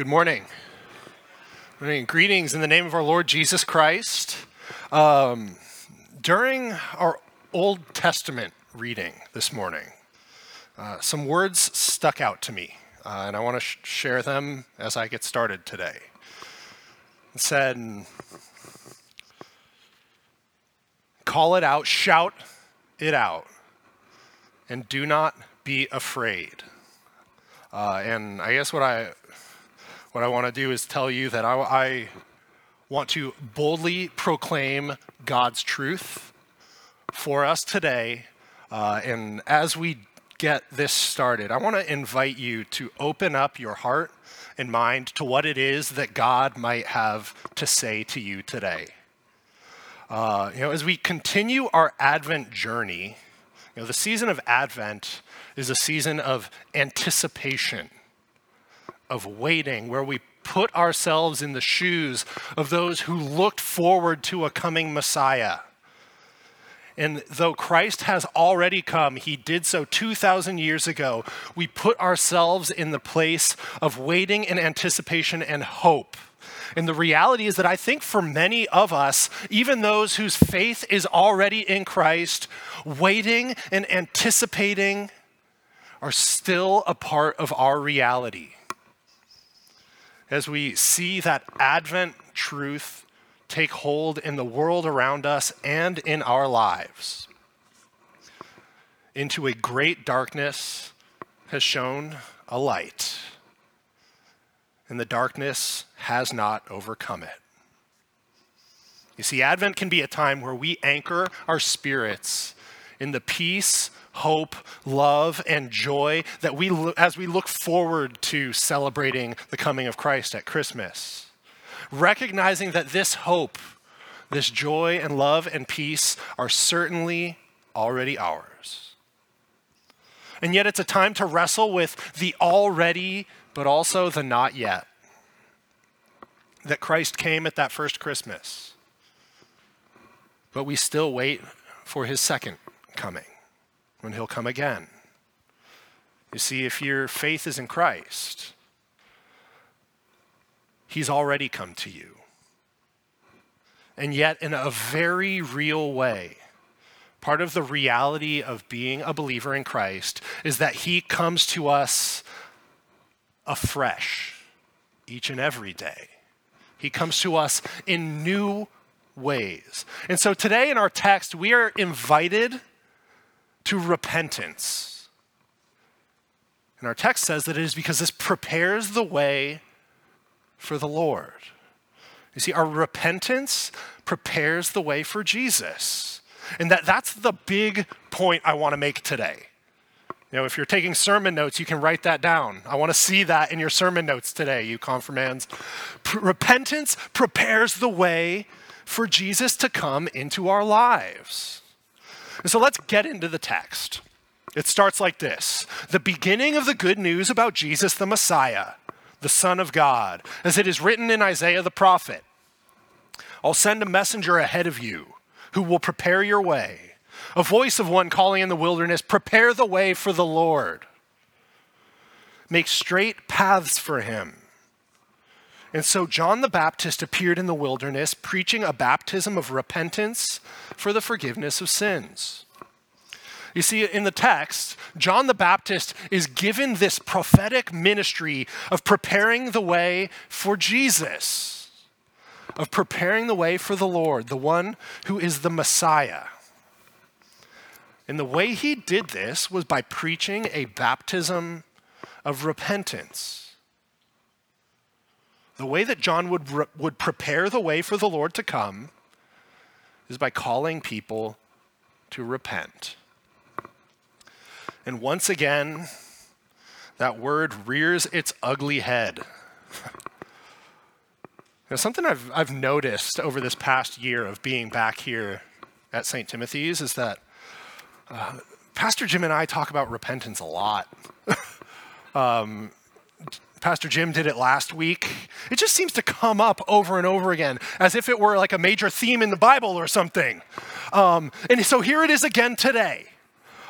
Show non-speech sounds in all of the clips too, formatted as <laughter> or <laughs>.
Good morning. Good morning. Greetings in the name of our Lord Jesus Christ. Um, during our Old Testament reading this morning, uh, some words stuck out to me, uh, and I want to sh- share them as I get started today. It said, Call it out, shout it out, and do not be afraid. Uh, and I guess what I what I want to do is tell you that I, I want to boldly proclaim God's truth for us today. Uh, and as we get this started, I want to invite you to open up your heart and mind to what it is that God might have to say to you today. Uh, you know, as we continue our Advent journey, you know, the season of Advent is a season of anticipation of waiting, where we put ourselves in the shoes of those who looked forward to a coming Messiah. And though Christ has already come, he did so 2,000 years ago. We put ourselves in the place of waiting and anticipation and hope. And the reality is that I think for many of us, even those whose faith is already in Christ, waiting and anticipating are still a part of our reality as we see that Advent truth take hold in the world around us and in our lives. Into a great darkness has shone a light, and the darkness has not overcome it. You see, Advent can be a time where we anchor our spirits in the peace hope, love, and joy that we, as we look forward to celebrating the coming of Christ at Christmas. Recognizing that this hope, this joy and love and peace are certainly already ours. And yet it's a time to wrestle with the already, but also the not yet. That Christ came at that first Christmas, but we still wait for his second coming when he'll come again. You see, if your faith is in Christ, he's already come to you. And yet, in a very real way, part of the reality of being a believer in Christ is that he comes to us afresh each and every day. He comes to us in new ways. And so today in our text, we are invited to repentance. And our text says that it is because this prepares the way for the Lord. You see, our repentance prepares the way for Jesus. And that, that's the big point I want to make today. You know, if you're taking sermon notes, you can write that down. I want to see that in your sermon notes today, you confirmands. Repentance prepares the way for Jesus to come into our lives. And so let's get into the text. It starts like this The beginning of the good news about Jesus the Messiah, the Son of God, as it is written in Isaiah the prophet I'll send a messenger ahead of you who will prepare your way. A voice of one calling in the wilderness, Prepare the way for the Lord. Make straight paths for him. And so John the Baptist appeared in the wilderness preaching a baptism of repentance for the forgiveness of sins. You see, in the text, John the Baptist is given this prophetic ministry of preparing the way for Jesus, of preparing the way for the Lord, the one who is the Messiah. And the way he did this was by preaching a baptism of repentance. The way that John would, would prepare the way for the Lord to come is by calling people to repent. And once again, that word rears its ugly head. <laughs> now, something I've, I've noticed over this past year of being back here at St. Timothy's is that uh, Pastor Jim and I talk about repentance a lot. <laughs> um, Pastor Jim did it last week. It just seems to come up over and over again as if it were like a major theme in the Bible or something. Um, and so here it is again today.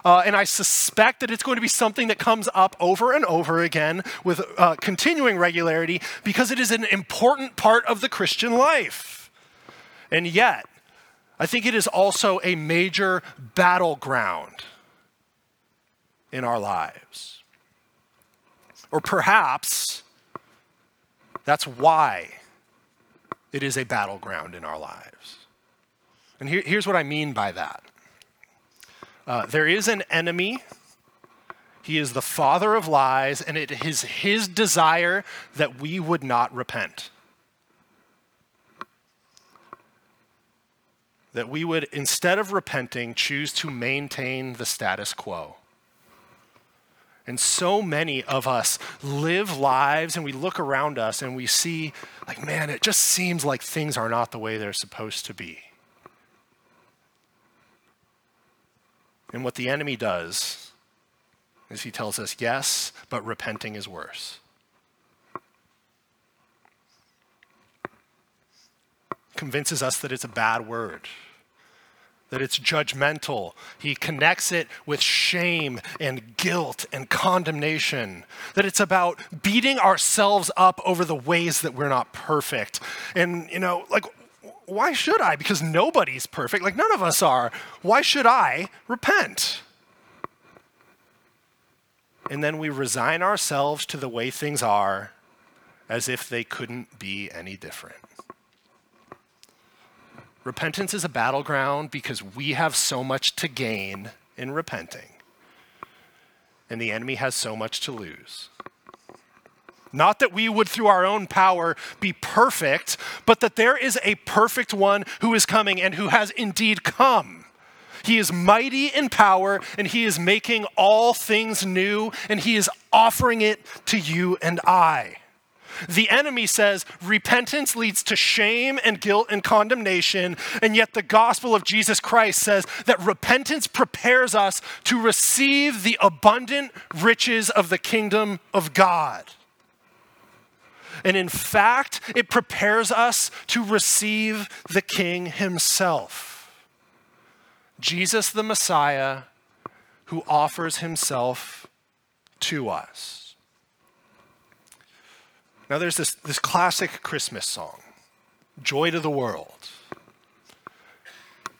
Uh, and I suspect that it's going to be something that comes up over and over again with uh, continuing regularity because it is an important part of the Christian life. And yet, I think it is also a major battleground in our lives. Or perhaps that's why it is a battleground in our lives. And here, here's what I mean by that uh, there is an enemy. He is the father of lies, and it is his desire that we would not repent. That we would, instead of repenting, choose to maintain the status quo. And so many of us live lives and we look around us and we see, like, man, it just seems like things are not the way they're supposed to be. And what the enemy does is he tells us, yes, but repenting is worse. Convinces us that it's a bad word that it's judgmental. He connects it with shame and guilt and condemnation. That it's about beating ourselves up over the ways that we're not perfect. And, you know, like, why should I? Because nobody's perfect. Like, none of us are. Why should I repent? And then we resign ourselves to the way things are as if they couldn't be any different. Repentance is a battleground because we have so much to gain in repenting, and the enemy has so much to lose. Not that we would, through our own power, be perfect, but that there is a perfect one who is coming and who has indeed come. He is mighty in power, and he is making all things new, and he is offering it to you and I. The enemy says repentance leads to shame and guilt and condemnation, and yet the gospel of Jesus Christ says that repentance prepares us to receive the abundant riches of the kingdom of God. And in fact, it prepares us to receive the King himself. Jesus the Messiah, who offers himself to us. Now, there's this, this classic Christmas song, Joy to the World,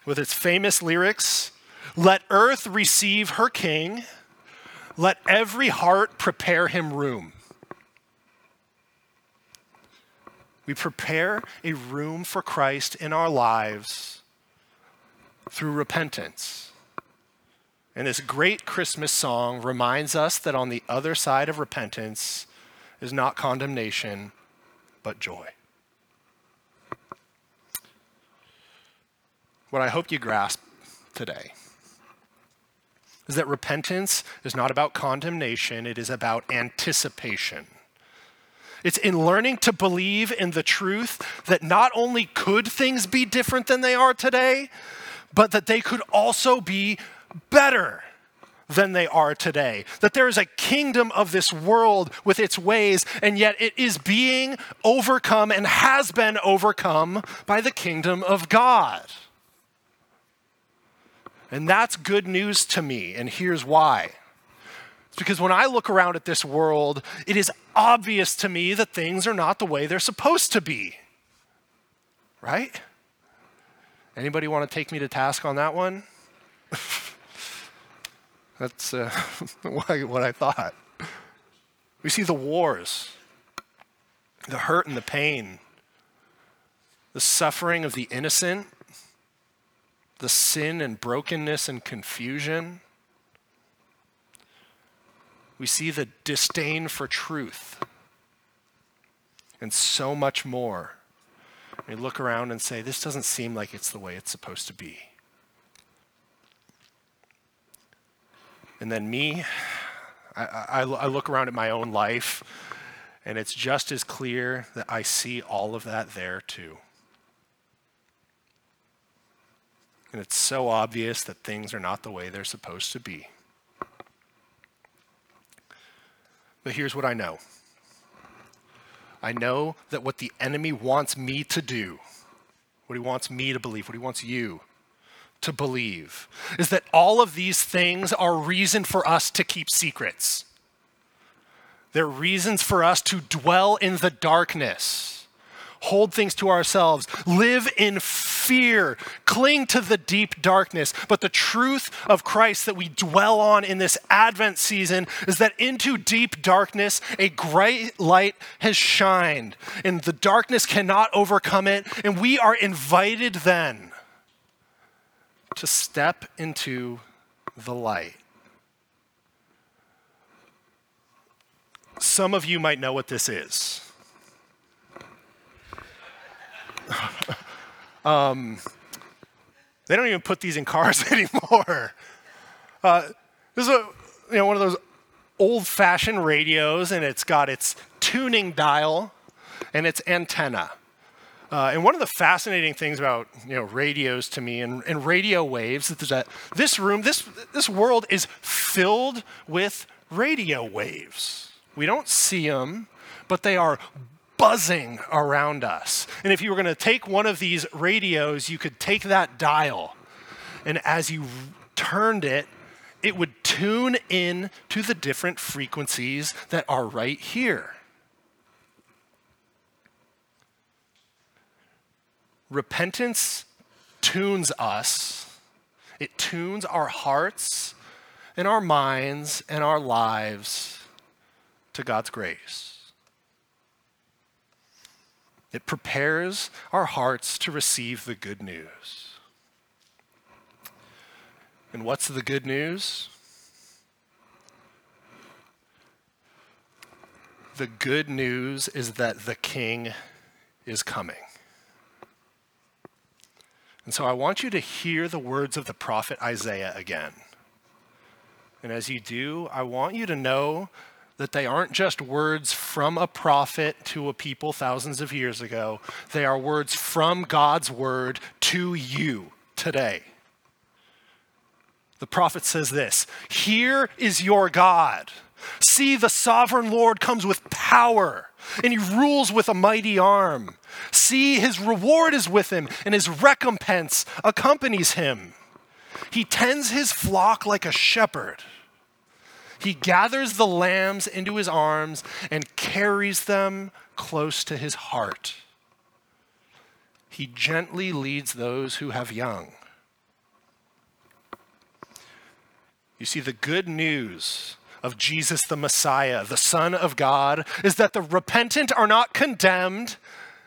with its famous lyrics Let earth receive her king, let every heart prepare him room. We prepare a room for Christ in our lives through repentance. And this great Christmas song reminds us that on the other side of repentance is not condemnation, but joy. What I hope you grasp today is that repentance is not about condemnation, it is about anticipation. It's in learning to believe in the truth that not only could things be different than they are today, but that they could also be better than they are today. That there is a kingdom of this world with its ways, and yet it is being overcome and has been overcome by the kingdom of God. And that's good news to me, and here's why. It's because when I look around at this world, it is obvious to me that things are not the way they're supposed to be. Right? Anybody want to take me to task on that one? <laughs> That's uh, <laughs> what I thought. We see the wars, the hurt and the pain, the suffering of the innocent, the sin and brokenness and confusion. We see the disdain for truth and so much more. We look around and say, this doesn't seem like it's the way it's supposed to be. And then me, I, I, I look around at my own life, and it's just as clear that I see all of that there too. And it's so obvious that things are not the way they're supposed to be. But here's what I know I know that what the enemy wants me to do, what he wants me to believe, what he wants you to believe is that all of these things are reason for us to keep secrets. They're reasons for us to dwell in the darkness, hold things to ourselves, live in fear, cling to the deep darkness. But the truth of Christ that we dwell on in this Advent season is that into deep darkness, a great light has shined, and the darkness cannot overcome it. And we are invited then to step into the light. Some of you might know what this is. <laughs> um, they don't even put these in cars <laughs> anymore. Uh, this is a, you know, one of those old-fashioned radios, and it's got its tuning dial and its antenna. Uh, and one of the fascinating things about you know radios to me and, and radio waves is that this room, this this world is filled with radio waves. We don't see them, but they are buzzing around us. And if you were going to take one of these radios, you could take that dial, and as you turned it, it would tune in to the different frequencies that are right here. Repentance tunes us, it tunes our hearts and our minds and our lives to God's grace. It prepares our hearts to receive the good news. And what's the good news? The good news is that the King is coming. And so I want you to hear the words of the prophet Isaiah again. And as you do, I want you to know that they aren't just words from a prophet to a people thousands of years ago, they are words from God's word to you today. The prophet says this Here is your God. See, the sovereign Lord comes with power, and he rules with a mighty arm. See, his reward is with him, and his recompense accompanies him. He tends his flock like a shepherd. He gathers the lambs into his arms and carries them close to his heart. He gently leads those who have young. You see, the good news of Jesus the Messiah, the Son of God, is that the repentant are not condemned,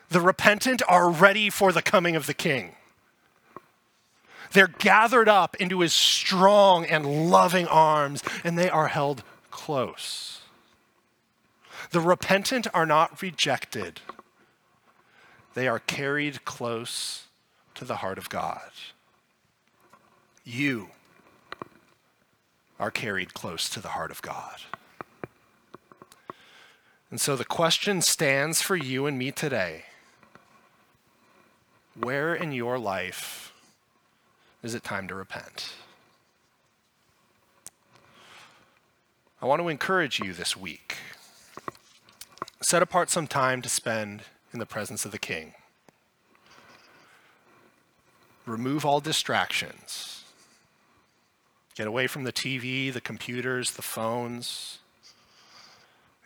the repentant are ready for the coming of the King. They're gathered up into his strong and loving arms, and they are held close. The repentant are not rejected, they are carried close to the heart of God. You are carried close to the heart of God. And so the question stands for you and me today where in your life is it time to repent? I want to encourage you this week. Set apart some time to spend in the presence of the King. Remove all distractions. Get away from the TV, the computers, the phones.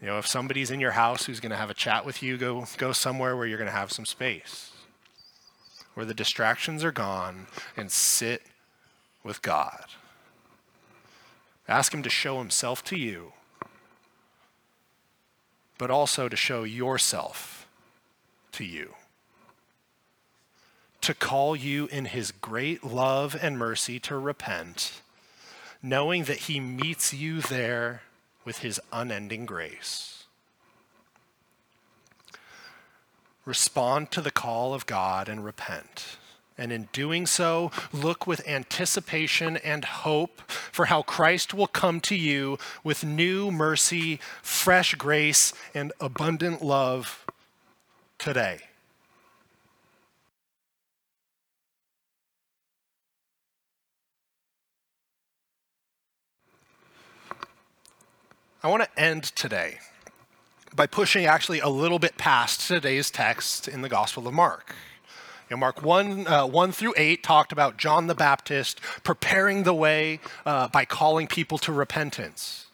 You know, if somebody's in your house who's going to have a chat with you, go, go somewhere where you're going to have some space where the distractions are gone, and sit with God. Ask Him to show Himself to you, but also to show yourself to you. To call you in His great love and mercy to repent, knowing that He meets you there with His unending grace. respond to the call of God and repent. And in doing so, look with anticipation and hope for how Christ will come to you with new mercy, fresh grace, and abundant love today. I want to end today by pushing actually a little bit past today's text in the Gospel of Mark. You know, Mark 1, uh, 1 through 8 talked about John the Baptist preparing the way uh, by calling people to repentance.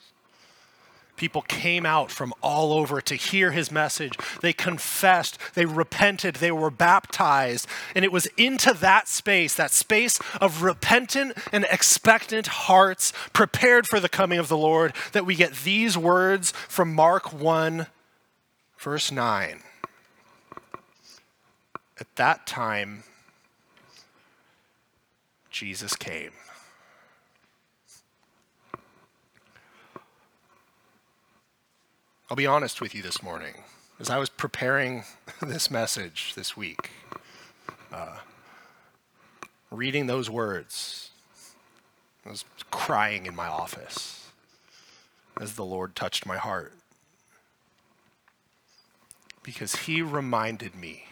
People came out from all over to hear his message. They confessed, they repented, they were baptized. And it was into that space, that space of repentant and expectant hearts prepared for the coming of the Lord, that we get these words from Mark 1, verse 9. At that time, Jesus came. I'll be honest with you this morning. As I was preparing <laughs> this message this week, uh, reading those words, I was crying in my office as the Lord touched my heart. Because he reminded me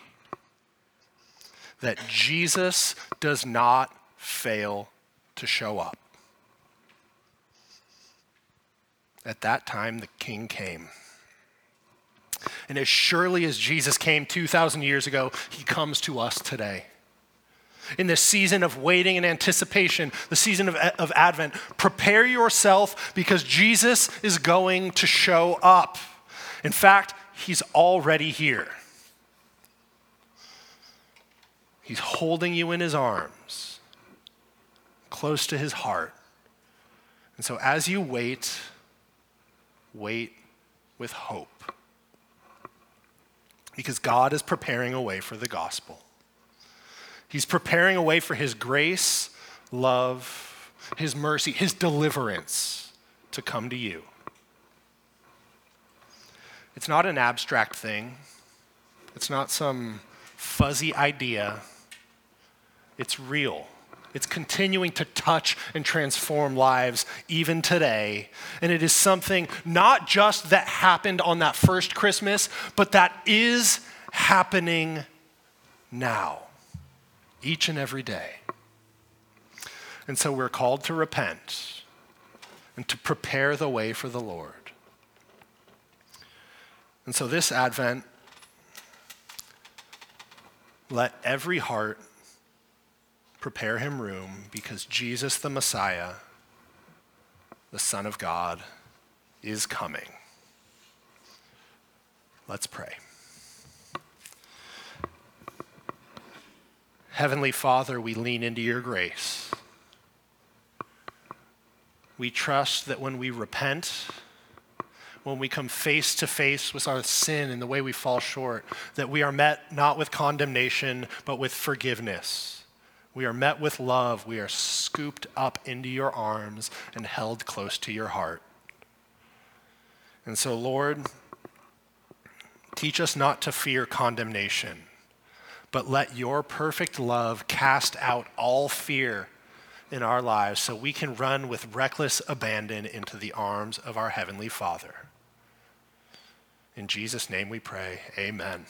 that Jesus does not fail to show up. At that time, the king came. And as surely as Jesus came 2,000 years ago, he comes to us today. In this season of waiting and anticipation, the season of, of Advent, prepare yourself because Jesus is going to show up. In fact, he's already here. He's holding you in his arms, close to his heart. And so as you wait, wait with hope because God is preparing a way for the gospel. He's preparing a way for His grace, love, His mercy, His deliverance to come to you. It's not an abstract thing, it's not some fuzzy idea. It's real. It's continuing to touch and transform lives even today. And it is something not just that happened on that first Christmas, but that is happening now, each and every day. And so we're called to repent and to prepare the way for the Lord. And so this Advent, let every heart prepare him room because Jesus the Messiah, the Son of God, is coming. Let's pray. Heavenly Father, we lean into your grace. We trust that when we repent, when we come face to face with our sin and the way we fall short, that we are met not with condemnation, but with forgiveness we are met with love. We are scooped up into your arms and held close to your heart. And so, Lord, teach us not to fear condemnation, but let your perfect love cast out all fear in our lives so we can run with reckless abandon into the arms of our Heavenly Father. In Jesus' name we pray, amen.